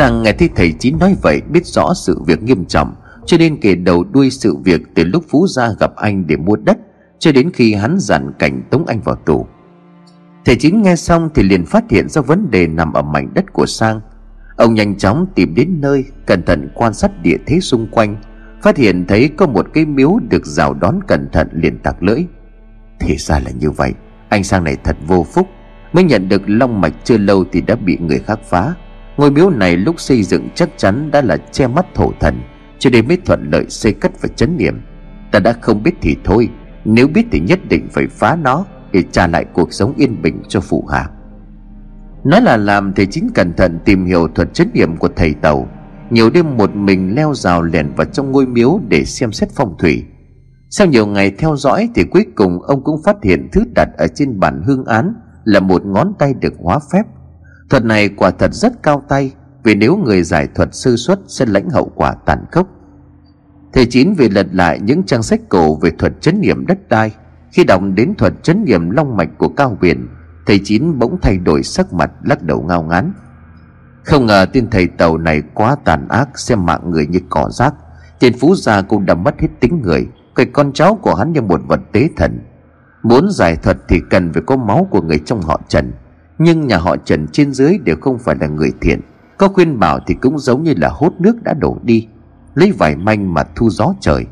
Sang nghe thấy thầy Chín nói vậy biết rõ sự việc nghiêm trọng, Cho nên kể đầu đuôi sự việc từ lúc Phú gia gặp anh để mua đất, Cho đến khi hắn dặn cảnh tống anh vào tù. Thầy Chín nghe xong thì liền phát hiện ra vấn đề nằm ở mảnh đất của Sang. Ông nhanh chóng tìm đến nơi, Cẩn thận quan sát địa thế xung quanh, Phát hiện thấy có một cái miếu được rào đón cẩn thận liền tặc lưỡi. Thì ra là như vậy, Anh Sang này thật vô phúc, Mới nhận được long mạch chưa lâu thì đã bị người khác phá. Ngôi miếu này lúc xây dựng chắc chắn đã là che mắt thổ thần, Cho nên mới thuận lợi xây cất và chấn niệm. Ta đã không biết thì thôi, Nếu biết thì nhất định phải phá nó Để trả lại cuộc sống yên bình cho phụ hạ Nói là làm thì chính cẩn thận tìm hiểu thuật chấn niệm của thầy tàu. Nhiều đêm một mình leo rào lẻn vào trong ngôi miếu để xem xét phong thủy. Sau nhiều ngày theo dõi thì cuối cùng ông cũng phát hiện thứ đặt ở trên bản hương án Là một ngón tay được hóa phép. Thuật này quả thật rất cao tay, Vì nếu người giải thuật sư xuất sẽ lãnh hậu quả tàn khốc. Thầy Chín vì lật lại những trang sách cổ về thuật chấn nghiệm đất đai. Khi đọc đến thuật chấn nghiệm long mạch của cao biển Thầy Chín bỗng thay đổi sắc mặt, lắc đầu ngao ngán. Không ngờ tên thầy tàu này quá tàn ác, Xem mạng người như cỏ rác. Tiền phú gia cũng đã mất hết tính người. Coi con cháu của hắn như một vật tế thần. Muốn giải thuật thì cần phải có máu của người trong họ Trần. Nhưng nhà họ Trần trên dưới đều không phải là người thiện. Có khuyên bảo thì cũng giống như là hốt nước đã đổ đi, Lấy vải manh mà thu gió trời.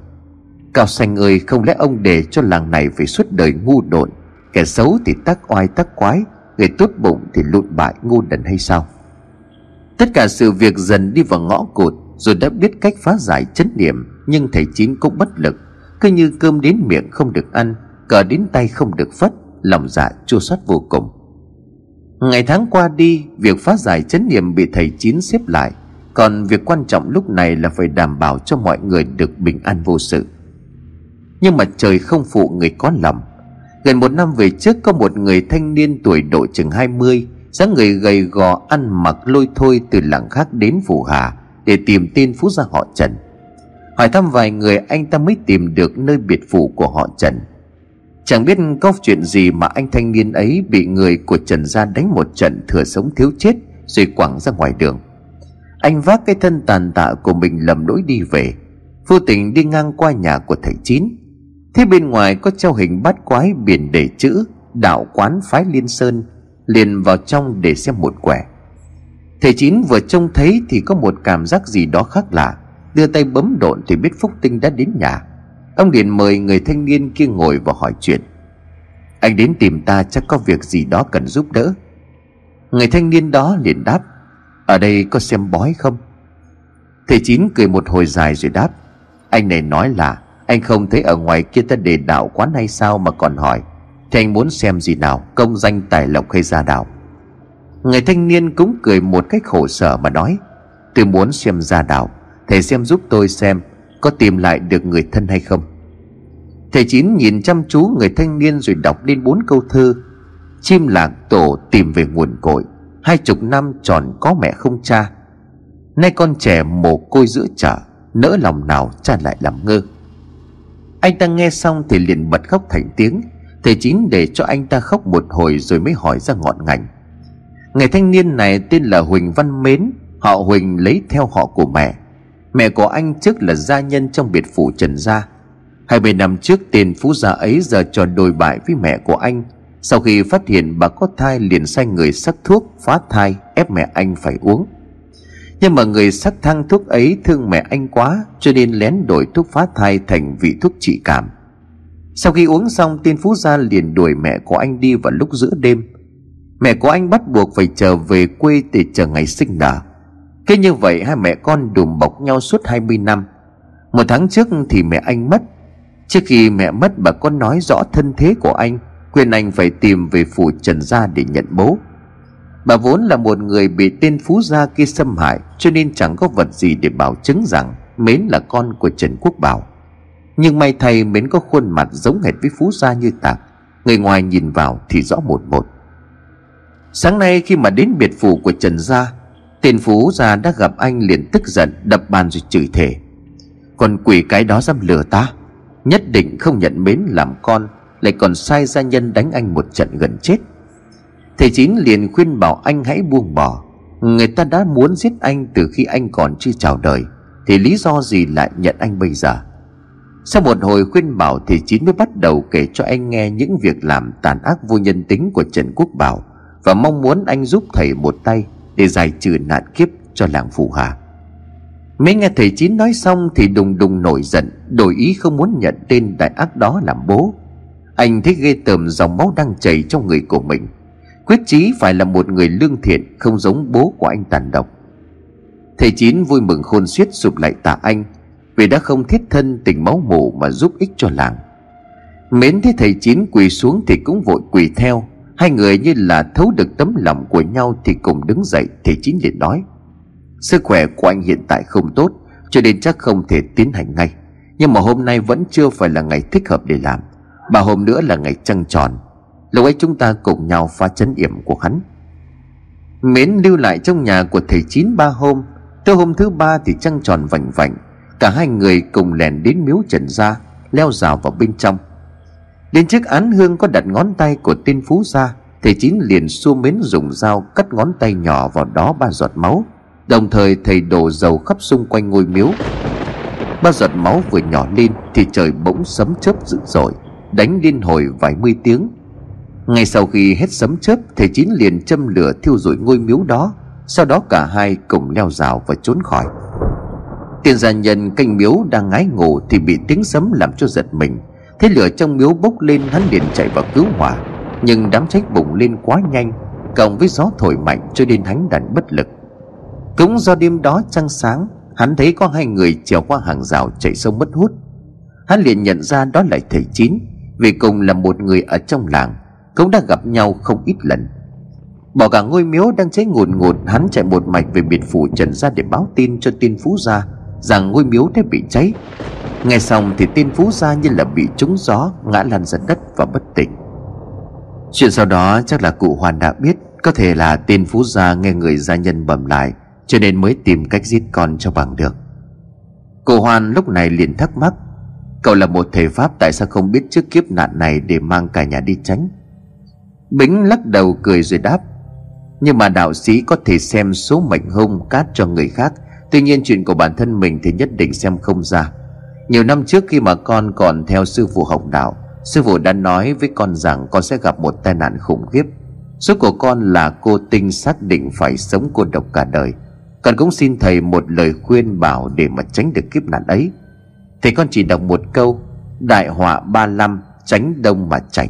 Cao xanh ơi, không lẽ ông để cho làng này phải suốt đời ngu độn? Kẻ xấu thì tắc oai tắc quái, Người tốt bụng thì lụn bại ngu đần hay sao? Tất cả sự việc dần đi vào ngõ cụt, Rồi đã biết cách phá giải chấn điểm Nhưng thầy Chín cũng bất lực. Cứ như cơm đến miệng không được ăn, Cờ đến tay không được phất, Lòng dạ chua xót vô cùng. Ngày tháng qua đi, Việc phá giải chấn niệm bị thầy Chín xếp lại. Còn việc quan trọng lúc này là phải đảm bảo cho mọi người được bình an vô sự. Nhưng mà trời không phụ người có lòng. Gần một năm về trước, có một người thanh niên tuổi độ chừng 20 dáng người gầy gò ăn mặc lôi thôi từ làng khác đến phủ hà Để tìm tin phú gia họ Trần. Hỏi thăm vài người, anh ta mới tìm được nơi biệt phủ của họ Trần. Chẳng biết có chuyện gì mà anh thanh niên ấy bị người của Trần gia đánh một trận thừa sống thiếu chết, Rồi quẳng ra ngoài đường. Anh vác cái thân tàn tạ của mình lầm lỗi đi về. Vô tình đi ngang qua nhà của thầy Chín. Thế bên ngoài có treo hình bát quái biển để chữ Đạo quán phái liên sơn, Liền vào trong để xem một quẻ. Thầy Chín vừa trông thấy thì có một cảm giác gì đó khác lạ. Đưa tay bấm độn thì biết Phúc Tinh đã đến nhà. Ông liền mời người thanh niên kia ngồi và hỏi chuyện. Anh đến tìm ta chắc có việc gì đó cần giúp đỡ. Người thanh niên đó liền đáp, Ở đây có xem bói không? Thầy Chín cười một hồi dài rồi đáp, Anh này nói là Anh không thấy ở ngoài kia ta đề đạo quán hay sao mà còn hỏi. Thì anh muốn xem gì nào, Công danh, tài lộc hay gia đạo? Người thanh niên cũng cười một cách khổ sở mà nói, Tôi muốn xem gia đạo, Thầy xem giúp tôi xem Có tìm lại được người thân hay không. Thầy Chín nhìn chăm chú người thanh niên rồi đọc lên bốn câu thơ. Chim lạc tổ tìm về nguồn cội, Hai chục năm tròn có mẹ không cha. Nay con trẻ mồ côi giữa chợ, Nỡ lòng nào cha lại làm ngơ. Anh ta nghe xong thì liền bật khóc thành tiếng. Thầy Chín để cho anh ta khóc một hồi rồi mới hỏi ra ngọn ngành. Người thanh niên này tên là Huỳnh Văn Mến, Họ Huỳnh lấy theo họ của mẹ. Mẹ của anh trước là gia nhân trong biệt phủ Trần Gia. Hai mươi năm trước, tên phú gia ấy giờ trò đồi bại với mẹ của anh. Sau khi phát hiện bà có thai, liền sai người sắc thuốc, phá thai, ép mẹ anh phải uống. Nhưng mà người sắc thang thuốc ấy thương mẹ anh quá, Cho nên lén đổi thuốc phá thai thành vị thuốc trị cảm. Sau khi uống xong, tên phú gia liền đuổi mẹ của anh đi vào lúc giữa đêm. Mẹ của anh bắt buộc phải trở về quê để chờ ngày sinh nở. Thế như vậy, hai mẹ con đùm bọc nhau suốt 20 năm. Một tháng trước thì mẹ anh mất Trước khi mẹ mất bà có nói rõ thân thế của anh Quyền anh phải tìm về phủ Trần Gia để nhận bố. Bà vốn là một người bị tên Phú Gia kia xâm hại, Cho nên chẳng có vật gì để bảo chứng rằng Mến là con của Trần Quốc Bảo. Nhưng may thay Mến có khuôn mặt giống hệt với Phú Gia như tạc, Người ngoài nhìn vào thì rõ một một. Sáng nay khi mà đến biệt phủ của Trần Gia, Tên Phú Gia đã gặp anh liền tức giận, Đập bàn rồi chửi thề. Còn quỷ cái đó dám lừa ta Nhất định không nhận mến làm con, Lại còn sai gia nhân đánh anh một trận gần chết. Thầy Chín liền khuyên bảo anh hãy buông bỏ. Người ta đã muốn giết anh từ khi anh còn chưa chào đời, Thì lý do gì lại nhận anh bây giờ? Sau một hồi khuyên bảo Thì Chín mới bắt đầu kể cho anh nghe Những việc làm tàn ác vô nhân tính của Trần Quốc Bảo Và mong muốn anh giúp thầy một tay Để giải trừ nạn kiếp cho làng Phù Hà. Mới nghe thầy Chín nói xong Thì đùng đùng nổi giận, Đổi ý không muốn nhận tên đại ác đó làm bố. Anh thấy ghê tởm dòng máu đang chảy trong người của mình. Quyết chí phải là một người lương thiện, Không giống bố của anh tàn độc. Thầy Chín vui mừng khôn xiết sụp lại tạ anh, Vì đã không thiết thân tình máu mủ Mà giúp ích cho làng. Mến thấy thầy Chín quỳ xuống Thì cũng vội quỳ theo. Hai người như là thấu được tấm lòng của nhau Thì cùng đứng dậy, Thầy Chín liền nói. Sức khỏe của anh hiện tại không tốt Cho nên chắc không thể tiến hành ngay. Nhưng mà hôm nay vẫn chưa phải là ngày thích hợp để làm Ba hôm nữa là ngày trăng tròn. Lúc ấy chúng ta cùng nhau phá chấn yểm của hắn. Mến lưu lại trong nhà của thầy Chín ba hôm Tới hôm thứ ba thì trăng tròn vành vành. Cả hai người cùng lèn đến miếu trần gia Leo rào vào bên trong. Đến chiếc án hương có đặt ngón tay của tên phú ra, Thầy Chín liền xua mến dùng dao cắt ngón tay nhỏ vào đó ba giọt máu. Đồng thời thầy đổ dầu khắp xung quanh ngôi miếu. Ba giọt máu vừa nhỏ lên Thì trời bỗng sấm chớp dữ dội, Đánh liên hồi vài mươi tiếng. Ngay sau khi hết sấm chớp, Thầy Chín liền châm lửa thiêu rụi ngôi miếu đó, Sau đó cả hai cùng leo rào và trốn khỏi. Tiền gia nhân canh miếu đang ngái ngủ Thì bị tiếng sấm làm cho giật mình. Thế lửa trong miếu bốc lên, hắn liền chạy vào cứu hỏa. Nhưng đám cháy bùng lên quá nhanh, Cộng với gió thổi mạnh cho nên hắn đành bất lực. Cũng do đêm đó trăng sáng, Hắn thấy có hai người trèo qua hàng rào chạy sông mất hút. Hắn liền nhận ra đó là thầy Chín, Vì cùng là một người ở trong làng, cũng đã gặp nhau không ít lần. Bỏ cả ngôi miếu đang cháy ngùn ngụt Hắn chạy một mạch về biệt phủ Trần ra để báo tin cho tiên phú gia Rằng ngôi miếu đã bị cháy. Nghe xong thì tiên phú gia như là bị trúng gió, Ngã lăn ra đất và bất tỉnh. Chuyện sau đó chắc là cụ Hoàn đã biết, Có thể là tiên phú gia nghe người gia nhân bẩm lại. Cho nên mới tìm cách giết con cho bằng được. Cô hoan lúc này liền thắc mắc, Cậu là một thầy Pháp, tại sao không biết trước kiếp nạn này Để mang cả nhà đi tránh? Bính lắc đầu cười rồi đáp, Nhưng mà đạo sĩ có thể xem số mệnh hung cát cho người khác, Tuy nhiên chuyện của bản thân mình thì nhất định xem không ra. Nhiều năm trước khi mà con còn theo sư phụ học đạo, Sư phụ đã nói với con rằng con sẽ gặp một tai nạn khủng khiếp. Số của con là cô Tinh xác định phải sống cô độc cả đời. Con cũng xin thầy một lời khuyên bảo để mà tránh được kiếp nạn ấy. Thì con chỉ đọc một câu, Đại họa ba năm tránh đông mà chạy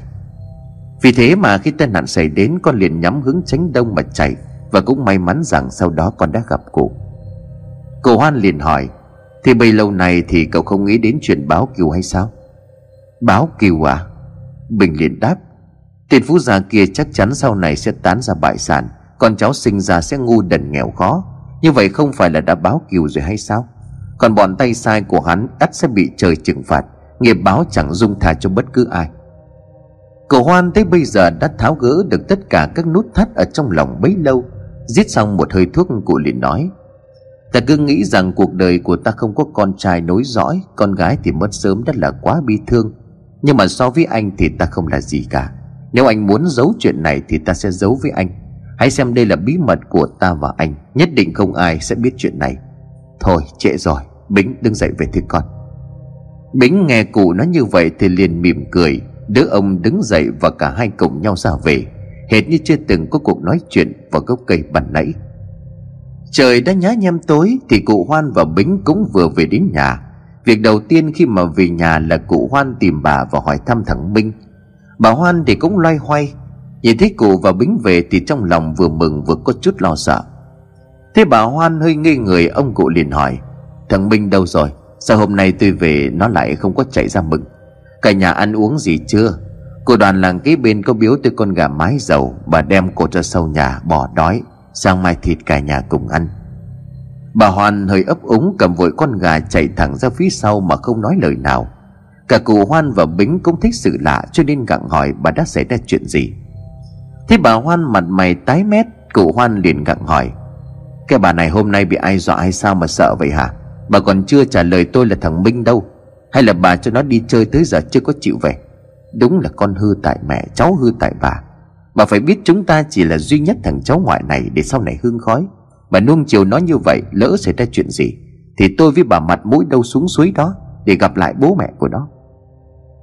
vì thế mà khi tai nạn xảy đến, Con liền nhắm hướng tránh đông mà chạy Và cũng may mắn rằng sau đó con đã gặp cụ. Cô Hoan liền hỏi, Thì bấy lâu này thì cậu không nghĩ đến chuyện báo kiều hay sao? Báo kiều à? Bình liền đáp, Tiền phú già kia chắc chắn sau này sẽ tán ra bại sản, Con cháu sinh ra sẽ ngu đần nghèo khó. Như vậy không phải là đã báo kiều rồi hay sao? Còn bọn tay sai của hắn ắt sẽ bị trời trừng phạt, Nghiệp báo chẳng dung tha cho bất cứ ai. Cậu Hoan tới bây giờ đã tháo gỡ được tất cả các nút thắt ở trong lòng bấy lâu, Giết xong một hơi thuốc cụ liền nói, Ta cứ nghĩ rằng cuộc đời của ta không có con trai nối dõi, Con gái thì mất sớm đã là quá bi thương. Nhưng mà so với anh thì ta không là gì cả. Nếu anh muốn giấu chuyện này thì ta sẽ giấu với anh. Hãy xem đây là bí mật của ta và anh. Nhất định không ai sẽ biết chuyện này. Thôi, trễ rồi. Bính đứng dậy về thưa con. Bính nghe cụ nói như vậy thì liền mỉm cười. Đứa ông đứng dậy và cả hai cùng nhau ra về. Hệt như chưa từng có cuộc nói chuyện vào gốc cây bàn nãy. Trời đã nhá nhem tối Thì cụ Hoan và Bính cũng vừa về đến nhà. Việc đầu tiên khi mà về nhà là cụ Hoan tìm bà và hỏi thăm thằng Minh Bà Hoan thì cũng loay hoay Nhìn thấy cụ và Bính về thì trong lòng vừa mừng vừa có chút lo sợ. Thế bà Hoan hơi nghi người, ông cụ liền hỏi, Thằng Minh đâu rồi? Sao hôm nay tôi về nó lại không có chạy ra mừng? Cả nhà ăn uống gì chưa? Cô đoàn làng kế bên có biếu tôi con gà mái dầu, Bà đem cô cho sau nhà, bỏ đói, Sang mai thịt cả nhà cùng ăn. Bà Hoan hơi ấp úng cầm vội con gà chạy thẳng ra phía sau mà không nói lời nào. Cả cụ Hoan và Bính cũng thích sự lạ cho nên gặng hỏi bà đã xảy ra chuyện gì. Thế bà Hoan mặt mày tái mét, Cụ Hoan liền gặng hỏi. Cái bà này hôm nay bị ai dọa hay sao mà sợ vậy hả? Bà còn chưa trả lời tôi là thằng Minh đâu. Hay là bà cho nó đi chơi tới giờ chưa có chịu về? Đúng là con hư tại mẹ, Cháu hư tại bà. Bà phải biết chúng ta chỉ là duy nhất thằng cháu ngoại này Để sau này hương khói. Bà nuông chiều nó như vậy, Lỡ xảy ra chuyện gì, Thì tôi với bà mặt mũi đâu xuống suối đó Để gặp lại bố mẹ của nó.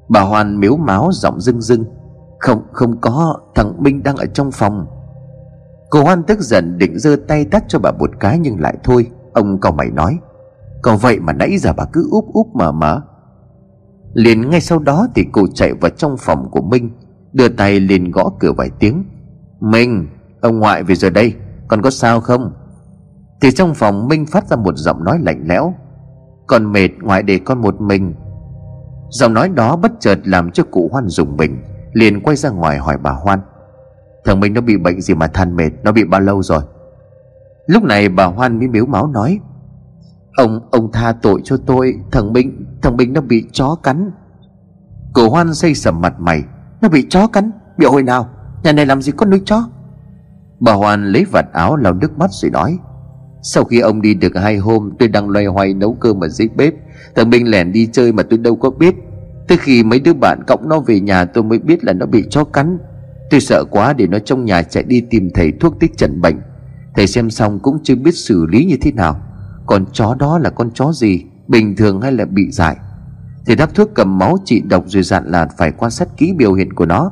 Bà Hoàn miếu máu giọng rưng rưng. Không không có. Thằng Minh đang ở trong phòng. Cô Hoan tức giận định giơ tay tắt cho bà một cái nhưng lại thôi. Ông cậu mày nói Còn vậy mà nãy giờ bà cứ úp úp mở mở. Liền ngay sau đó thì cô chạy vào trong phòng của Minh, Đưa tay lên gõ cửa vài tiếng. Minh, Ông ngoại về rồi đây Còn có sao không? Thì trong phòng Minh phát ra một giọng nói lạnh lẽo còn mệt, ngoại để con một mình. Giọng nói đó bất chợt làm cho cụ Hoan dùng mình. Liền quay ra ngoài hỏi bà Hoan. Thằng Minh nó bị bệnh gì mà than mệt, Nó bị bao lâu rồi? Lúc này bà Hoan mới miếu máu nói, Ông ông tha tội cho tôi, Thằng Minh Thằng Minh nó bị chó cắn. Cổ Hoan xây sầm mặt mày, Nó bị chó cắn? Bị hồi nào? Nhà này làm gì có nuôi chó? Bà Hoan lấy vạt áo lau nước mắt rồi nói, Sau khi ông đi được hai hôm, Tôi đang loay hoay nấu cơm ở dưới bếp. Thằng Minh lẻn đi chơi mà tôi đâu có biết. Tới khi mấy đứa bạn cõng nó về nhà Tôi mới biết là nó bị chó cắn. Tôi sợ quá để nó trong nhà chạy đi tìm thầy thuốc tích trần bệnh. Thầy xem xong cũng chưa biết xử lý như thế nào. Còn chó đó là con chó gì? Bình thường hay là bị dại? Thầy đắp thuốc cầm máu trị độc rồi dặn là phải quan sát kỹ biểu hiện của nó.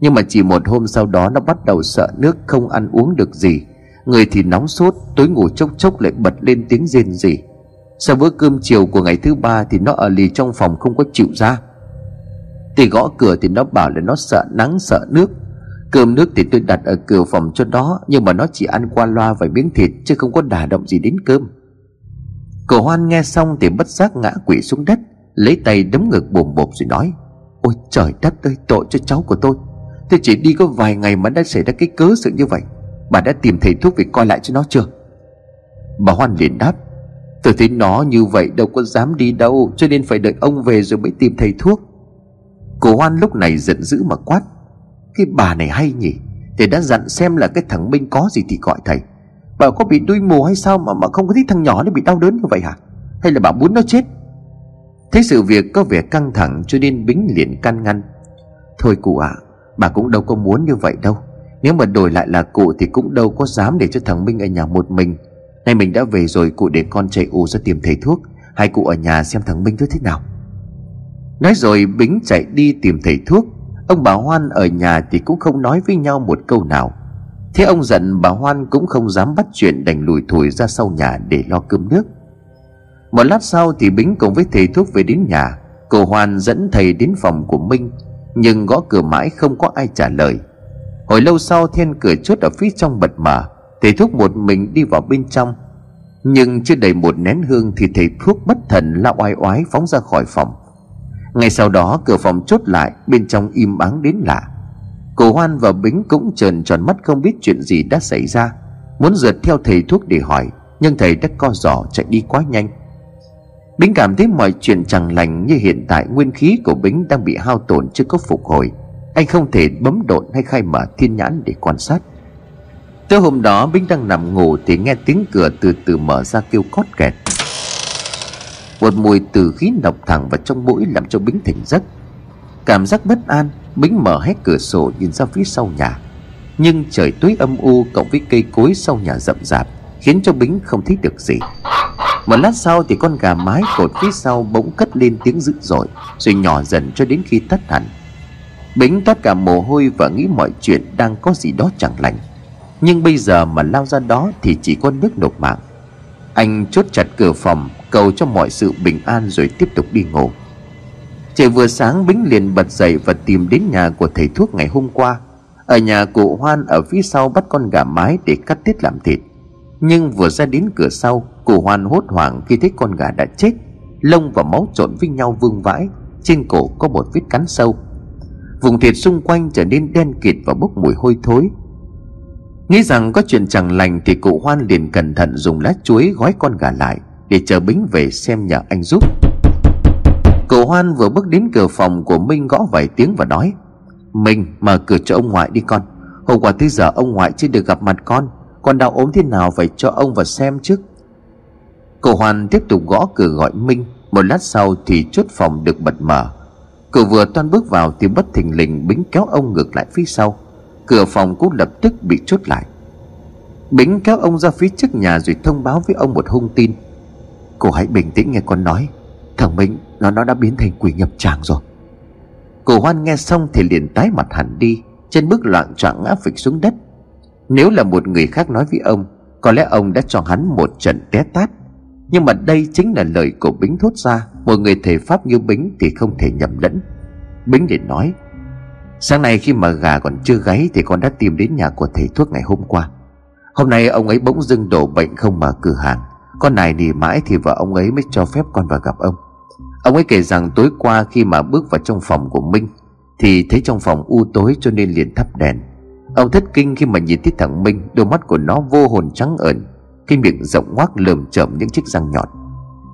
Nhưng mà chỉ một hôm sau đó nó bắt đầu sợ nước không ăn uống được gì. Người thì nóng sốt, Tối ngủ chốc chốc lại bật lên tiếng rên rỉ. Sau bữa cơm chiều của ngày thứ ba Thì nó ở lì trong phòng không có chịu ra tôi gõ cửa thì nó bảo là nó sợ nắng, sợ nước. Cơm nước thì tôi đặt ở cửa phòng cho nó, Nhưng mà nó chỉ ăn qua loa vài miếng thịt, Chứ không có đả động gì đến cơm. Cổ hoan nghe xong thì bất giác ngã quỵ xuống đất, Lấy tay đấm ngực bồm bộp rồi nói, Ôi trời đất ơi, tội cho cháu của tôi. Tôi chỉ đi có vài ngày mà đã xảy ra cái cớ sự như vậy. Bà đã tìm thầy thuốc về coi lại cho nó chưa? Bà Hoan liền đáp, Tôi thấy nó như vậy đâu có dám đi đâu, Cho nên phải đợi ông về rồi mới tìm thầy thuốc. Cổ Hoan lúc này giận dữ mà quát cái bà này hay nhỉ? Thầy đã dặn xem là cái thằng Minh có gì thì gọi thầy. Bà có bị đuôi mù hay sao mà mà không có thấy thằng nhỏ nó bị đau đớn như vậy hả? Hay là bà muốn nó chết? Thấy sự việc có vẻ căng thẳng cho nên Bính liền can ngăn. Thôi cụ ạ à, Bà cũng đâu có muốn như vậy đâu. Nếu mà đổi lại là cụ thì cũng đâu có dám để cho thằng Minh ở nhà một mình. Nay mình đã về rồi cụ để con chạy ù ra tìm thầy thuốc. Hai cụ ở nhà xem thằng Minh thế nào. Nói rồi Bính chạy đi tìm thầy thuốc. Ông bà Hoan ở nhà thì cũng không nói với nhau một câu nào. Thế ông giận bà Hoan cũng không dám bắt chuyện đành lùi thủi ra sau nhà để lo cơm nước. Một lát sau thì Bính cùng với thầy thuốc về đến nhà. Cô Hoan dẫn thầy đến phòng của Minh, Nhưng gõ cửa mãi không có ai trả lời. Hồi lâu sau then cửa chốt ở phía trong bật mở, Thầy thuốc một mình đi vào bên trong. Nhưng chưa đầy một nén hương Thì thầy thuốc bất thần la oai oái phóng ra khỏi phòng ngay sau đó, cửa phòng chốt lại, Bên trong im ắng đến lạ. Cổ Hoan và Bính cũng trợn tròn mắt không biết chuyện gì đã xảy ra, Muốn rượt theo thầy thuốc để hỏi, Nhưng thầy đã co giỏ chạy đi quá nhanh. Bính cảm thấy mọi chuyện chẳng lành như hiện tại Nguyên khí của Bính đang bị hao tổn chưa có phục hồi. Anh không thể bấm độn hay khai mở thiên nhãn để quan sát. Tới hôm đó, Bính đang nằm ngủ Thì nghe tiếng cửa từ từ mở ra kêu cót kẹt một mùi từ khí nọc thẳng vào trong mũi làm cho bính tỉnh giấc cảm giác bất an, bính mở hết cửa sổ nhìn ra phía sau nhà. Nhưng trời tối âm u cộng với cây cối sau nhà rậm rạp khiến cho bính không thấy được gì. Một lát sau thì con gà mái cột phía sau bỗng cất lên tiếng dữ dội, rồi nhỏ dần cho đến khi tắt hẳn. Bính toát cả mồ hôi và nghĩ mọi chuyện đang có gì đó chẳng lành. Nhưng bây giờ mà lao ra đó thì chỉ có nước nộp mạng. Anh chốt chặt cửa phòng cầu cho mọi sự bình an rồi tiếp tục đi ngủ. Trời vừa sáng, bính liền bật dậy và tìm đến nhà của thầy thuốc ngày hôm qua. Ở nhà cụ hoan ở phía sau bắt con gà mái để cắt tiết làm thịt. Nhưng vừa ra đến cửa sau, cụ hoan hốt hoảng khi thấy con gà đã chết. Lông và máu trộn với nhau vương vãi, trên cổ có một vết cắn sâu. Vùng thịt xung quanh trở nên đen kịt và bốc mùi hôi thối. Nghĩ rằng có chuyện chẳng lành thì cụ hoan liền cẩn thận dùng lá chuối gói con gà lại để chờ bính về xem nhờ anh giúp. Cậu hoan vừa bước đến cửa phòng của minh gõ vài tiếng và nói, minh, mở cửa cho ông ngoại đi con. Hôm qua tới giờ ông ngoại chưa được gặp mặt con. Con đau ốm thế nào phải cho ông vào xem trước cậu hoan tiếp tục gõ cửa gọi minh. Một lát sau thì chốt phòng được bật mở. Cậu vừa toan bước vào thì bất thình lình bính kéo ông ngược lại phía sau. Cửa phòng cũng lập tức bị chốt lại. Bính kéo ông ra phía trước nhà rồi thông báo với ông một hung tin. Cô hãy bình tĩnh nghe con nói. Thằng Minh, nó nó đã biến thành quỷ nhập tràng rồi. Cô Hoan nghe xong thì liền tái mặt hẳn đi Chân bước loạn choạng ngã phịch xuống đất. Nếu là một người khác nói với ông, Có lẽ ông đã cho hắn một trận té tát. Nhưng mà đây chính là lời của Bính thốt ra, Một người thầy Pháp như Bính thì không thể nhầm lẫn. Bính liền nói, Sáng nay khi mà gà còn chưa gáy Thì con đã tìm đến nhà của thầy thuốc ngày hôm qua. Hôm nay ông ấy bỗng dưng đổ bệnh không mở cửa hàng. Con này nỉ mãi thì vợ ông ấy mới cho phép con vào gặp ông. Ông ấy kể rằng tối qua khi mà bước vào trong phòng của Minh, Thì thấy trong phòng u tối cho nên liền thắp đèn. Ông thất kinh khi mà nhìn thấy thằng Minh, Đôi mắt của nó vô hồn trắng ẩn, Cái miệng rộng ngoác lườm chởm những chiếc răng nhọn.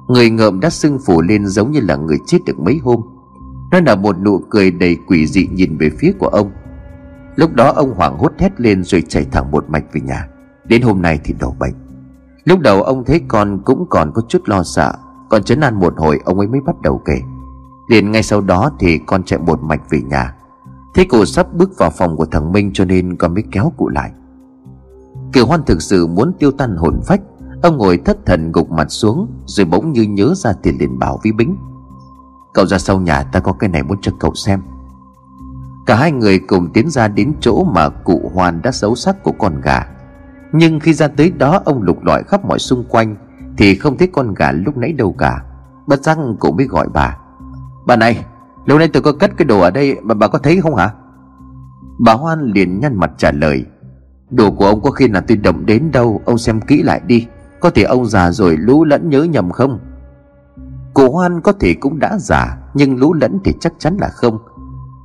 Người ngợm đã sưng phủ lên giống như là người chết được mấy hôm. Nó là một nụ cười đầy quỷ dị nhìn về phía của ông. Lúc đó ông hoảng hốt hét lên rồi chạy thẳng một mạch về nhà. Đến hôm nay thì đổ bệnh. Lúc đầu ông thấy con cũng còn có chút lo sợ, Còn chấn an một hồi ông ấy mới bắt đầu kể. Liền ngay sau đó thì con chạy một mạch về nhà. Thế cụ sắp bước vào phòng của thằng Minh cho nên con mới kéo cụ lại. Kiều Hoan thực sự muốn tiêu tan hồn phách, Ông ngồi thất thần gục mặt xuống Rồi bỗng như nhớ ra tiền liền bảo với Bính. Cậu ra sau nhà ta có cái này muốn cho cậu xem. Cả hai người cùng tiến ra đến chỗ mà cụ Hoan đã xấu xác của con gà nhưng khi ra tới đó, ông lục lọi khắp mọi xung quanh, Thì không thấy con gà lúc nãy đâu cả. Bất giác cũng mới gọi bà. Bà này, Lâu nay tôi có cất cái đồ ở đây mà bà có thấy không hả? Bà Hoan liền nhăn mặt trả lời. Đồ của ông có khi nào tôi động đến đâu, Ông xem kỹ lại đi. Có thể ông già rồi lũ lẫn nhớ nhầm không? Cụ Hoan có thể cũng đã già, Nhưng lũ lẫn thì chắc chắn là không.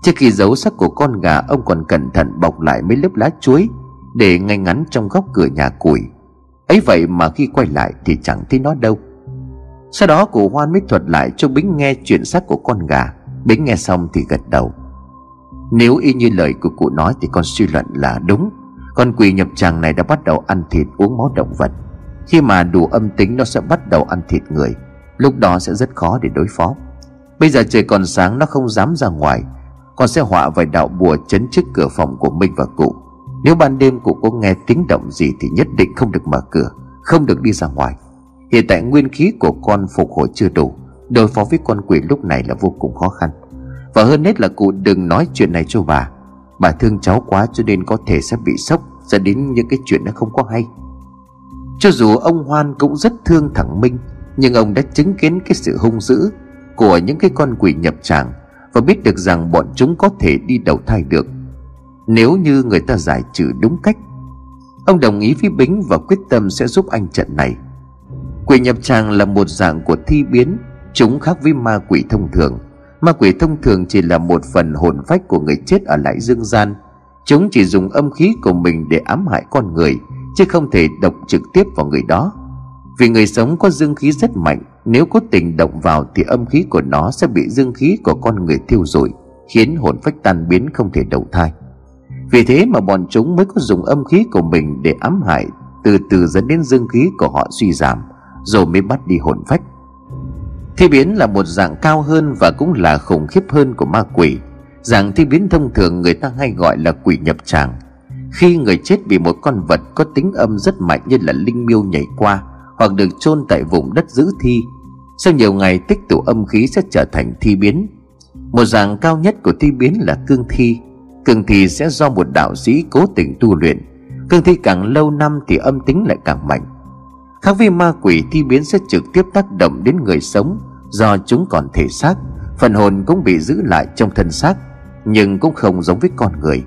Trước khi giấu xác của con gà, Ông còn cẩn thận bọc lại mấy lớp lá chuối để ngay ngắn trong góc cửa nhà củi. Ấy vậy mà khi quay lại thì chẳng thấy nó đâu. Sau đó cụ hoan mới thuật lại cho bính nghe chuyện xác của con gà. Bính nghe xong thì gật đầu. Nếu y như lời của cụ nói thì con suy luận là đúng. Con quỷ nhập tràng này đã bắt đầu ăn thịt uống máu động vật. Khi mà đủ âm tính nó sẽ bắt đầu ăn thịt người. Lúc đó sẽ rất khó để đối phó. Bây giờ trời còn sáng nó không dám ra ngoài. Con sẽ họa vài đạo bùa chấn trước cửa phòng của minh và cụ nếu ban đêm cụ có nghe tiếng động gì Thì nhất định không được mở cửa, Không được đi ra ngoài. Hiện tại nguyên khí của con phục hồi chưa đủ, Đối phó với con quỷ lúc này là vô cùng khó khăn. Và hơn hết là cụ đừng nói chuyện này cho bà. Bà thương cháu quá cho nên có thể sẽ bị sốc, Dẫn đến những cái chuyện nó không có hay. Cho dù ông Hoan cũng rất thương thằng Minh, Nhưng ông đã chứng kiến cái sự hung dữ Của những cái con quỷ nhập tràng Và biết được rằng bọn chúng có thể đi đầu thai được nếu như người ta giải trừ đúng cách, Ông đồng ý với Bính và quyết tâm sẽ giúp anh trận này. Quỷ nhập tràng là một dạng của thi biến, Chúng khác với ma quỷ thông thường. Ma quỷ thông thường chỉ là một phần hồn phách của người chết ở lại dương gian. Chúng chỉ dùng âm khí của mình để ám hại con người, Chứ không thể độc trực tiếp vào người đó. Vì người sống có dương khí rất mạnh, Nếu có tình động vào thì âm khí của nó sẽ bị dương khí của con người thiêu rụi, Khiến hồn phách tan biến không thể đầu thai vì thế mà bọn chúng mới có dùng âm khí của mình để ám hại, Từ từ dẫn đến dương khí của họ suy giảm, Rồi mới bắt đi hồn phách. Thi biến là một dạng cao hơn và cũng là khủng khiếp hơn của ma quỷ. Dạng thi biến thông thường người ta hay gọi là quỷ nhập tràng. Khi người chết bị một con vật có tính âm rất mạnh như là linh miêu nhảy qua, Hoặc được chôn tại vùng đất giữ thi, Sau nhiều ngày tích tụ âm khí sẽ trở thành thi biến. Một dạng cao nhất của thi biến là cương thi cương thi sẽ do một đạo sĩ cố tình tu luyện. Cương thi càng lâu năm thì âm tính lại càng mạnh. Khác với ma quỷ thi biến sẽ trực tiếp tác động đến người sống. Do chúng còn thể xác, Phần hồn cũng bị giữ lại trong thân xác, Nhưng cũng không giống với con người.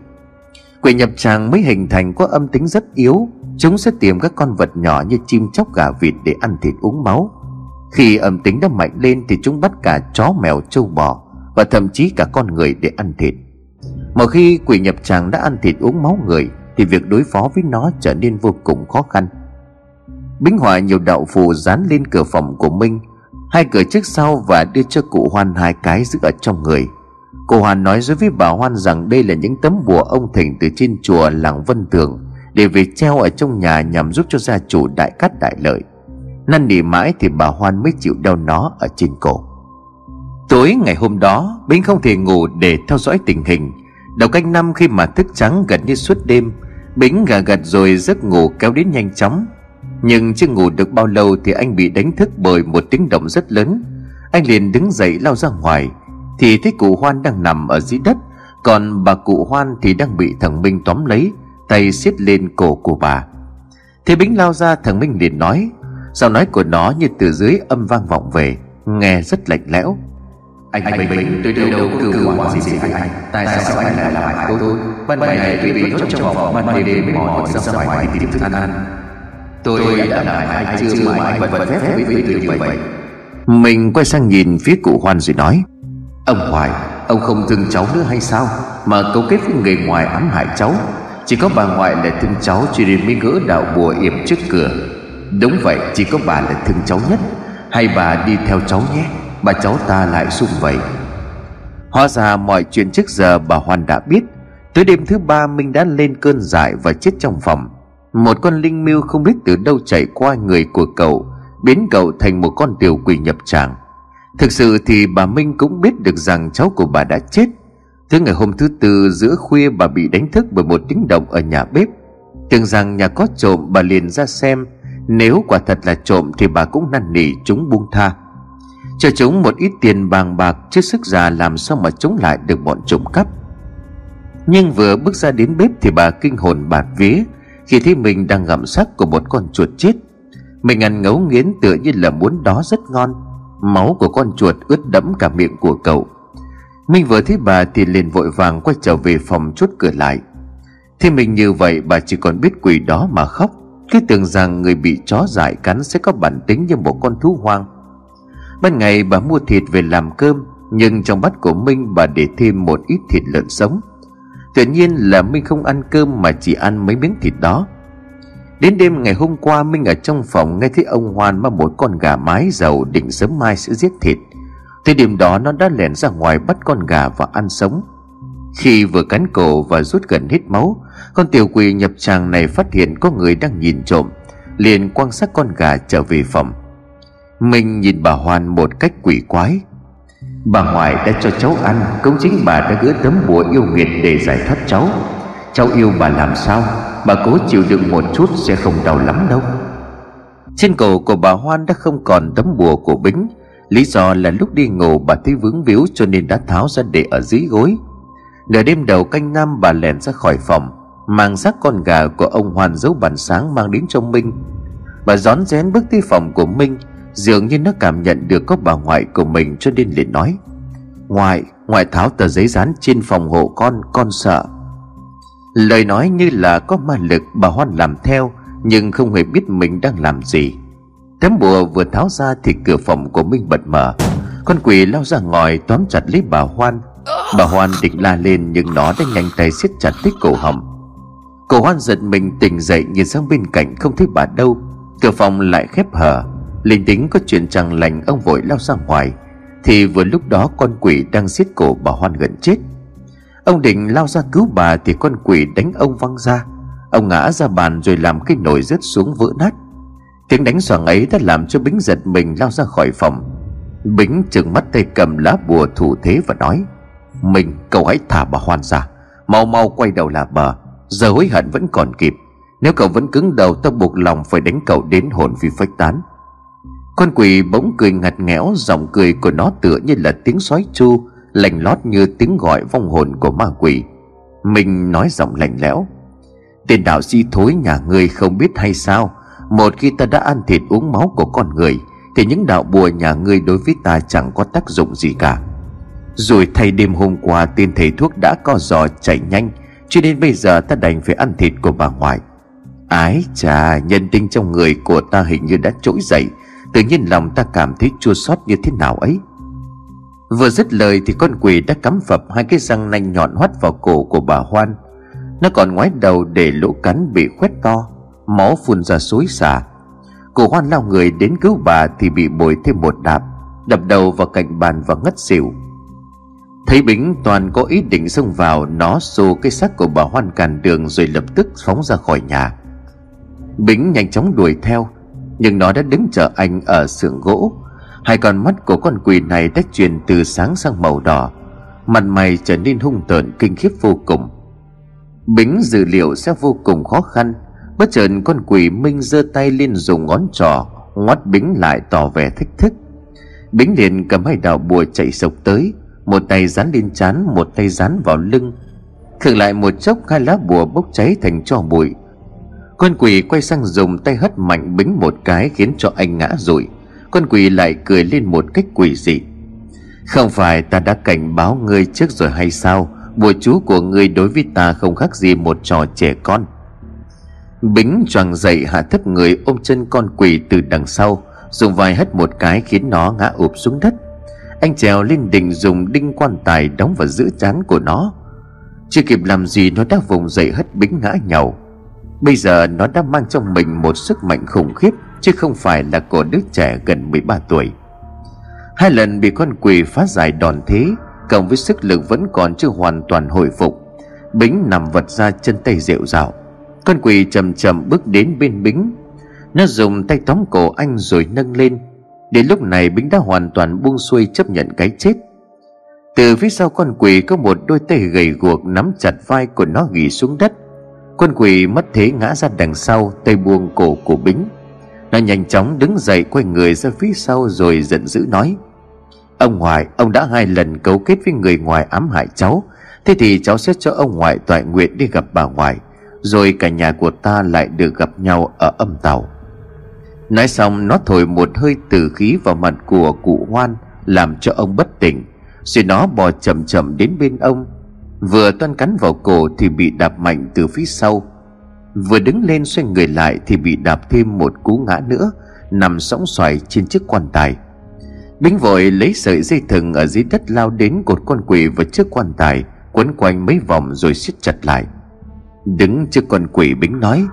Quỷ nhập tràng mới hình thành có âm tính rất yếu. Chúng sẽ tìm các con vật nhỏ như chim chóc gà vịt để ăn thịt uống máu. Khi âm tính đã mạnh lên thì chúng bắt cả chó mèo trâu bò Và thậm chí cả con người để ăn thịt mà khi quỷ nhập tràng đã ăn thịt uống máu người, Thì việc đối phó với nó trở nên vô cùng khó khăn. Bính họa nhiều đạo phù dán lên cửa phòng của Minh, Hai cửa trước sau và đưa cho cụ Hoan hai cái giữ ở trong người. Cụ Hoan nói với bà Hoan rằng đây là những tấm bùa ông thỉnh từ trên chùa làng Vân Tường Để về treo ở trong nhà nhằm giúp cho gia chủ đại cát đại lợi. Năn nỉ mãi thì bà Hoan mới chịu đeo nó ở trên cổ. Tối ngày hôm đó, Bính không thể ngủ để theo dõi tình hình. Đầu canh năm khi mà thức trắng gần như suốt đêm, Bính gà gật rồi giấc ngủ kéo đến nhanh chóng. Nhưng chưa ngủ được bao lâu Thì anh bị đánh thức bởi một tiếng động rất lớn. Anh liền đứng dậy lao ra ngoài. Thì thấy cụ Hoan đang nằm ở dưới đất, Còn bà cụ Hoan thì đang bị thằng Minh tóm lấy, Tay xiết lên cổ của bà. Thế Bính lao ra, thằng Minh liền nói, Giọng nói của nó như từ dưới âm vang vọng về, Nghe rất lạnh lẽo anh anh bình tôi đâu đâu cưu quản gì gì anh. Tại sao anh lại làm hại tôi? Ban ngày tôi bị nhốt trong phòng ban đêm mới mò ra ngoài tìm thức ăn ăn? Tôi đã làm hại anh chưa? Mà anh vẫn phép với tôi như vậy. Mình quay sang nhìn phía cụ hoan rồi nói ông hoài ông không thương cháu nữa hay sao? Mà cấu kết với người ngoài ám hại cháu. Chỉ có bà ngoại là thương cháu cho nên mới gỡ đạo bùa yểm trước cửa. Đúng vậy chỉ có bà là thương cháu nhất. Hay bà đi theo cháu nhé Bà cháu ta lại sung vậy Hóa ra mọi chuyện trước giờ bà Hoan đã biết. Tới đêm thứ ba, Minh đã lên cơn dại và chết trong phòng. Một con linh miêu không biết từ đâu chạy qua người của cậu, Biến cậu thành một con tiểu quỷ nhập tràng. Thực sự thì bà Minh cũng biết được rằng cháu của bà đã chết. Thứ ngày hôm thứ tư, giữa khuya bà bị đánh thức bởi một tiếng động ở nhà bếp. Tưởng rằng nhà có trộm, bà liền ra xem. Nếu quả thật là trộm thì bà cũng năn nỉ chúng buông tha cho chúng một ít tiền bàng bạc chứ sức già làm sao mà chống lại được bọn trộm cắp. Nhưng vừa bước ra đến bếp thì bà kinh hồn bạt vía, khi thấy mình đang gặm xác của một con chuột chết. Mình ăn ngấu nghiến tựa như là muốn đó rất ngon, máu của con chuột ướt đẫm cả miệng của cậu. Minh vừa thấy bà thì liền vội vàng quay trở về phòng chốt cửa lại. Thế mình như vậy bà chỉ còn biết quỷ đó mà khóc, cứ tưởng rằng người bị chó dại cắn sẽ có bản tính như một con thú hoang. Ban ngày bà mua thịt về làm cơm, Nhưng trong bát của Minh bà để thêm một ít thịt lợn sống. Tự nhiên là Minh không ăn cơm mà chỉ ăn mấy miếng thịt đó. Đến đêm ngày hôm qua, Minh ở trong phòng nghe thấy ông Hoan mang một con gà mái dầu định sớm mai sẽ giết thịt. Thế điểm đó nó đã lẻn ra ngoài bắt con gà và ăn sống. Khi vừa cắn cổ và rút gần hết máu, Con tiểu quỷ nhập tràng này phát hiện có người đang nhìn trộm, Liền quan sát con gà trở về phòng mình nhìn bà Hoan một cách quỷ quái. Bà ngoại đã cho cháu ăn, Cũng chính bà đã gỡ tấm bùa yêu nghiệt để giải thoát cháu. Cháu yêu bà làm sao? Bà cố chịu đựng một chút sẽ không đau lắm đâu. Trên cổ của bà Hoan đã không còn tấm bùa của Bính. Lý do là lúc đi ngủ bà thấy vướng víu cho nên đã tháo ra để ở dưới gối. Nửa đêm đầu canh năm bà lẻn ra khỏi phòng, Mang xác con gà của ông Hoàn giấu bàn sáng mang đến cho Minh. Bà rón rén bước tới phòng của Minh Dường như nó cảm nhận được có bà ngoại của mình cho nên liền nói Ngoại, ngoại tháo tờ giấy dán trên phòng hộ con, con sợ. Lời nói như là có ma lực bà Hoan làm theo Nhưng không hề biết mình đang làm gì. Tấm bùa vừa tháo ra thì cửa phòng của Minh bật mở. Con quỷ lao ra ngoài tóm chặt lấy bà Hoan. Bà Hoan định la lên nhưng nó đã nhanh tay siết chặt lấy cổ họng. Cổ Hoan giật mình tỉnh dậy nhìn sang bên cạnh không thấy bà đâu. Cửa phòng lại khép hở Linh tính có chuyện chẳng lành, ông vội lao ra ngoài. Thì vừa lúc đó con quỷ đang giết cổ bà Hoan gần chết. Ông định lao ra cứu bà Thì con quỷ đánh ông văng ra. Ông ngã ra bàn rồi làm cái nồi rớt xuống vỡ nát. Tiếng đánh xoảng ấy đã làm cho Bính giật mình lao ra khỏi phòng. Bính trừng mắt tay cầm lá bùa thủ thế và nói, Mình, cậu hãy thả bà Hoan ra. Mau mau quay đầu là bờ Giờ hối hận vẫn còn kịp. Nếu cậu vẫn cứng đầu, tao buộc lòng phải đánh cậu đến hồn vì phách tán con quỷ bỗng cười ngặt nghẽo, Giọng cười của nó tựa như là tiếng sói chu Lành lót như tiếng gọi vong hồn của ma quỷ. Mình nói giọng lạnh lẽo, Tên đạo sĩ thối nhà ngươi không biết hay sao? Một khi ta đã ăn thịt uống máu của con người, Thì những đạo bùa nhà ngươi đối với ta chẳng có tác dụng gì cả. Rồi thay đêm hôm qua, tên thầy thuốc đã co giò chạy nhanh, Cho nên bây giờ ta đành phải ăn thịt của bà ngoại. Ái chà, nhân tinh trong người của ta hình như đã trỗi dậy Tự nhiên lòng ta cảm thấy chua xót như thế nào ấy. Vừa dứt lời thì con quỷ đã cắm phập hai cái răng nanh nhọn hoắt vào cổ của bà Hoan. Nó còn ngoái đầu để lỗ cắn bị khoét to, Máu phun ra xối xả. Cô Hoan lao người đến cứu bà thì bị bồi thêm một đạp, Đập đầu vào cạnh bàn và ngất xỉu. Thấy Bính toàn có ý định xông vào, Nó xô cái xác của bà Hoan cản đường Rồi lập tức phóng ra khỏi nhà. Bính nhanh chóng đuổi theo nhưng nó đã đứng chờ anh ở xưởng gỗ. Hai con mắt của con quỷ này đã chuyển từ sáng sang màu đỏ. Mặt mày trở nên hung tợn, kinh khiếp vô cùng. Bính dự liệu sẽ vô cùng khó khăn. Bất chợt con quỷ Minh giơ tay lên dùng ngón trỏ, Ngoắt Bính lại tỏ vẻ thách thức. Bính liền cầm hai đạo bùa chạy sộc tới, Một tay dán lên chán Một tay dán vào lưng. Khựng lại một chốc, hai lá bùa bốc cháy thành tro bụi. Con quỷ quay sang dùng tay hất mạnh Bính một cái khiến cho anh ngã rụi. Con quỷ lại cười lên một cách quỷ dị. Không phải ta đã cảnh báo ngươi trước rồi hay sao? Bùa chú của ngươi đối với ta không khác gì một trò trẻ con. Bính choàng dậy hạ thấp người ôm chân con quỷ từ đằng sau, Dùng vai hất một cái khiến nó ngã ụp xuống đất. Anh trèo lên đỉnh dùng đinh quan tài đóng vào giữa chán của nó. Chưa kịp làm gì, nó đã vùng dậy hất Bính ngã nhào. Bây giờ nó đã mang trong mình một sức mạnh khủng khiếp, Chứ không phải là của đứa trẻ gần 13 tuổi. Hai lần bị con quỷ phá giải đòn thế, Cộng với sức lực vẫn còn chưa hoàn toàn hồi phục, Bính nằm vật ra chân tay rệu rạo. Con quỷ chậm chậm bước đến bên Bính. Nó dùng tay tóm cổ anh rồi nâng lên. Đến lúc này Bính đã hoàn toàn buông xuôi chấp nhận cái chết. Từ phía sau con quỷ có một đôi tay gầy guộc nắm chặt vai của nó ghi xuống đất. Con quỷ mất thế ngã ra đằng sau, tay buông cổ của Bính. Nó nhanh chóng đứng dậy quay người ra phía sau rồi giận dữ nói, Ông ngoại, Ông đã hai lần cấu kết với người ngoài ám hại cháu. Thế thì cháu sẽ cho ông ngoại toại nguyện đi gặp bà ngoại, Rồi cả nhà của ta lại được gặp nhau ở âm tàu. Nói xong, nó thổi một hơi tử khí vào mặt của cụ hoan, Làm cho ông bất tỉnh. Rồi nó bò chậm chậm đến bên ông Vừa toan cắn vào cổ thì bị đạp mạnh từ phía sau. Vừa đứng lên xoay người lại thì bị đạp thêm một cú ngã nữa, Nằm sóng xoài trên chiếc quan tài. Bính vội lấy sợi dây thừng ở dưới đất lao đến cột con quỷ vào trước quan tài, Quấn quanh mấy vòng rồi siết chặt lại. Đứng trước con quỷ, Bính nói,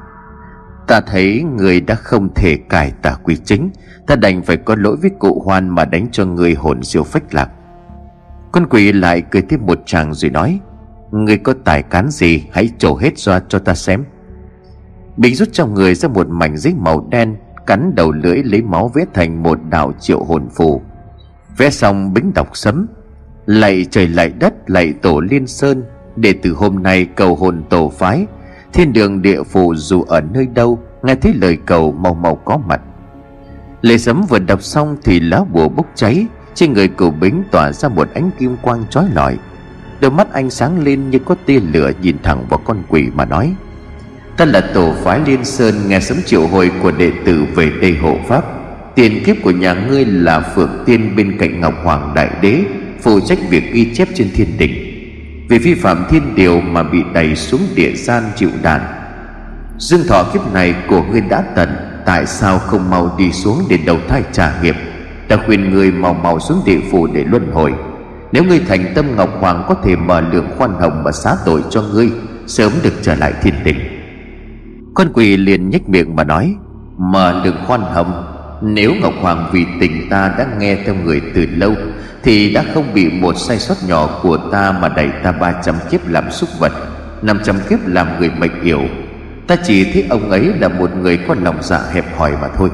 Ta thấy người đã không thể cải tà quy chính. Ta đành phải có lỗi với cụ hoan mà đánh cho người hồn siêu phách lạc. Con quỷ lại cười tiếp một chàng rồi nói Người có tài cán gì, hãy trổ hết ra cho ta xem. Bính rút trong người ra một mảnh giấy màu đen, Cắn đầu lưỡi lấy máu vẽ thành một đạo triệu hồn phù. Vẽ xong bính đọc sấm. Lạy trời lạy đất, lạy tổ liên sơn, Để từ hôm nay cầu hồn tổ phái, Thiên đường địa phủ dù ở nơi đâu, Nghe thấy lời cầu mau mau có mặt. Lệ sấm vừa đọc xong Thì lá bùa bốc cháy, Trên người cửu bính tỏa ra một ánh kim quang chói lọi. Đôi mắt anh sáng lên như có tia lửa Nhìn thẳng vào con quỷ mà nói. Ta là tổ phái liên sơn Nghe sấm triệu hồi của đệ tử về đây hộ pháp. Tiền kiếp của nhà ngươi là Phượng Tiên bên cạnh Ngọc Hoàng Đại Đế, Phụ trách việc ghi chép trên thiên đình. Vì vi phạm thiên điều mà bị đẩy xuống địa gian chịu đàn. Dương thọ kiếp này của ngươi đã tận, Tại sao không mau đi xuống để đầu thai trả nghiệp? Ta khuyên ngươi mau mau xuống địa phủ để luân hồi. Nếu ngươi thành tâm Ngọc Hoàng có thể mở lượng khoan hồng và xá tội cho ngươi, Sớm được trở lại thiên đình. Con quỷ liền nhếch miệng mà nói, Mở lượng khoan hồng, nếu Ngọc Hoàng vì tình ta đã nghe theo người từ lâu, Thì đã không bị một sai sót nhỏ của ta Mà đẩy ta ba trăm kiếp làm súc vật, năm trăm kiếp làm người mệnh yếu. Ta chỉ thấy ông ấy là một người có lòng dạ hẹp hòi mà thôi.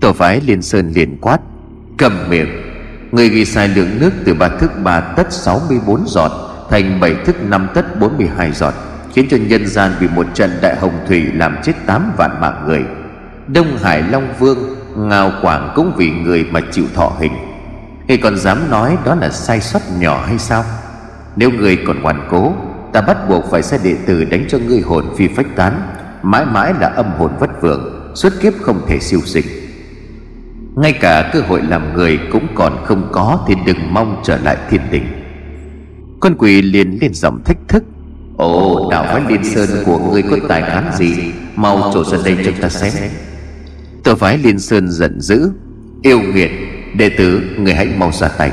Tổ phái Liên Sơn liền quát, Cầm miệng. Người ghi sai lượng nước từ ba thức ba tất 64 giọt Thành bảy thức năm tất 42 giọt, Khiến cho nhân gian vì một trận đại hồng thủy Làm chết 8 vạn mạng người. Đông Hải Long Vương, Ngao Quảng cũng vì người mà chịu thọ hình. Người còn dám nói đó là sai sót nhỏ hay sao? Nếu người còn hoàn cố, Ta bắt buộc phải sai đệ tử đánh cho ngươi hồn phi phách tán, Mãi mãi là âm hồn vất vưởng, Suốt kiếp không thể siêu sinh. Ngay cả cơ hội làm người cũng còn không có Thì đừng mong trở lại thiên đình. Con quỷ liền lên giọng thách thức. Ồ, đạo phái liên sơn của ngươi có tài cán gì? Mau trổ ra đây cho ta xem. Tổ phái Liên Sơn giận dữ. Yêu nghiệt, Đệ tử, người hãy mau ra tay.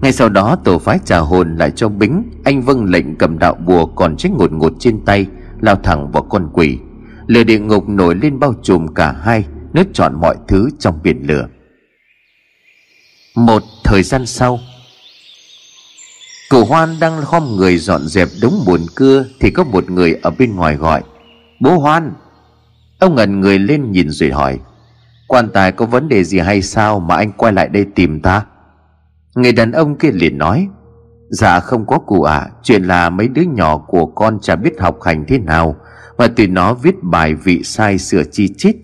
Ngay sau đó tổ phái trà hồn lại cho bính, anh vâng lệnh cầm đạo bùa còn chết ngột ngột trên tay, lao thẳng vào con quỷ lửa địa ngục nổi lên bao trùm cả hai nuốt trọn mọi thứ trong biển lửa. Một thời gian sau Cụ Hoan đang khom người dọn dẹp đống buồn cưa Thì có một người ở bên ngoài gọi, Bố Hoan. Ông ngẩn người lên nhìn rồi hỏi, Quan tài có vấn đề gì hay sao Mà anh quay lại đây tìm ta? Người đàn ông kia liền nói Dạ không có cụ ạ à. Chuyện là mấy đứa nhỏ của con chả biết học hành thế nào, Mà tụi nó viết bài vị sai sửa chi chít.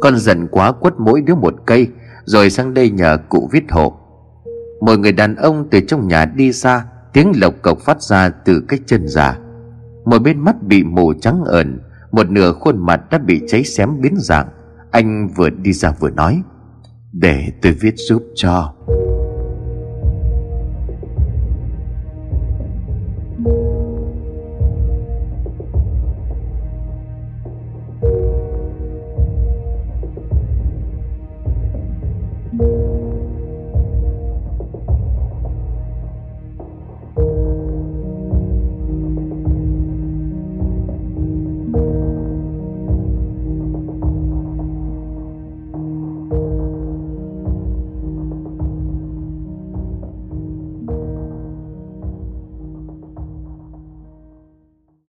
Con giận quá quất mỗi đứa một cây, Rồi sang đây nhờ cụ viết hộ. Một người đàn ông từ trong nhà đi ra Tiếng lộc cộc phát ra từ cái chân già. Một bên mắt bị mù trắng ẩn Một nửa khuôn mặt đã bị cháy xém biến dạng. Anh vừa đi ra vừa nói, Để tôi viết giúp cho.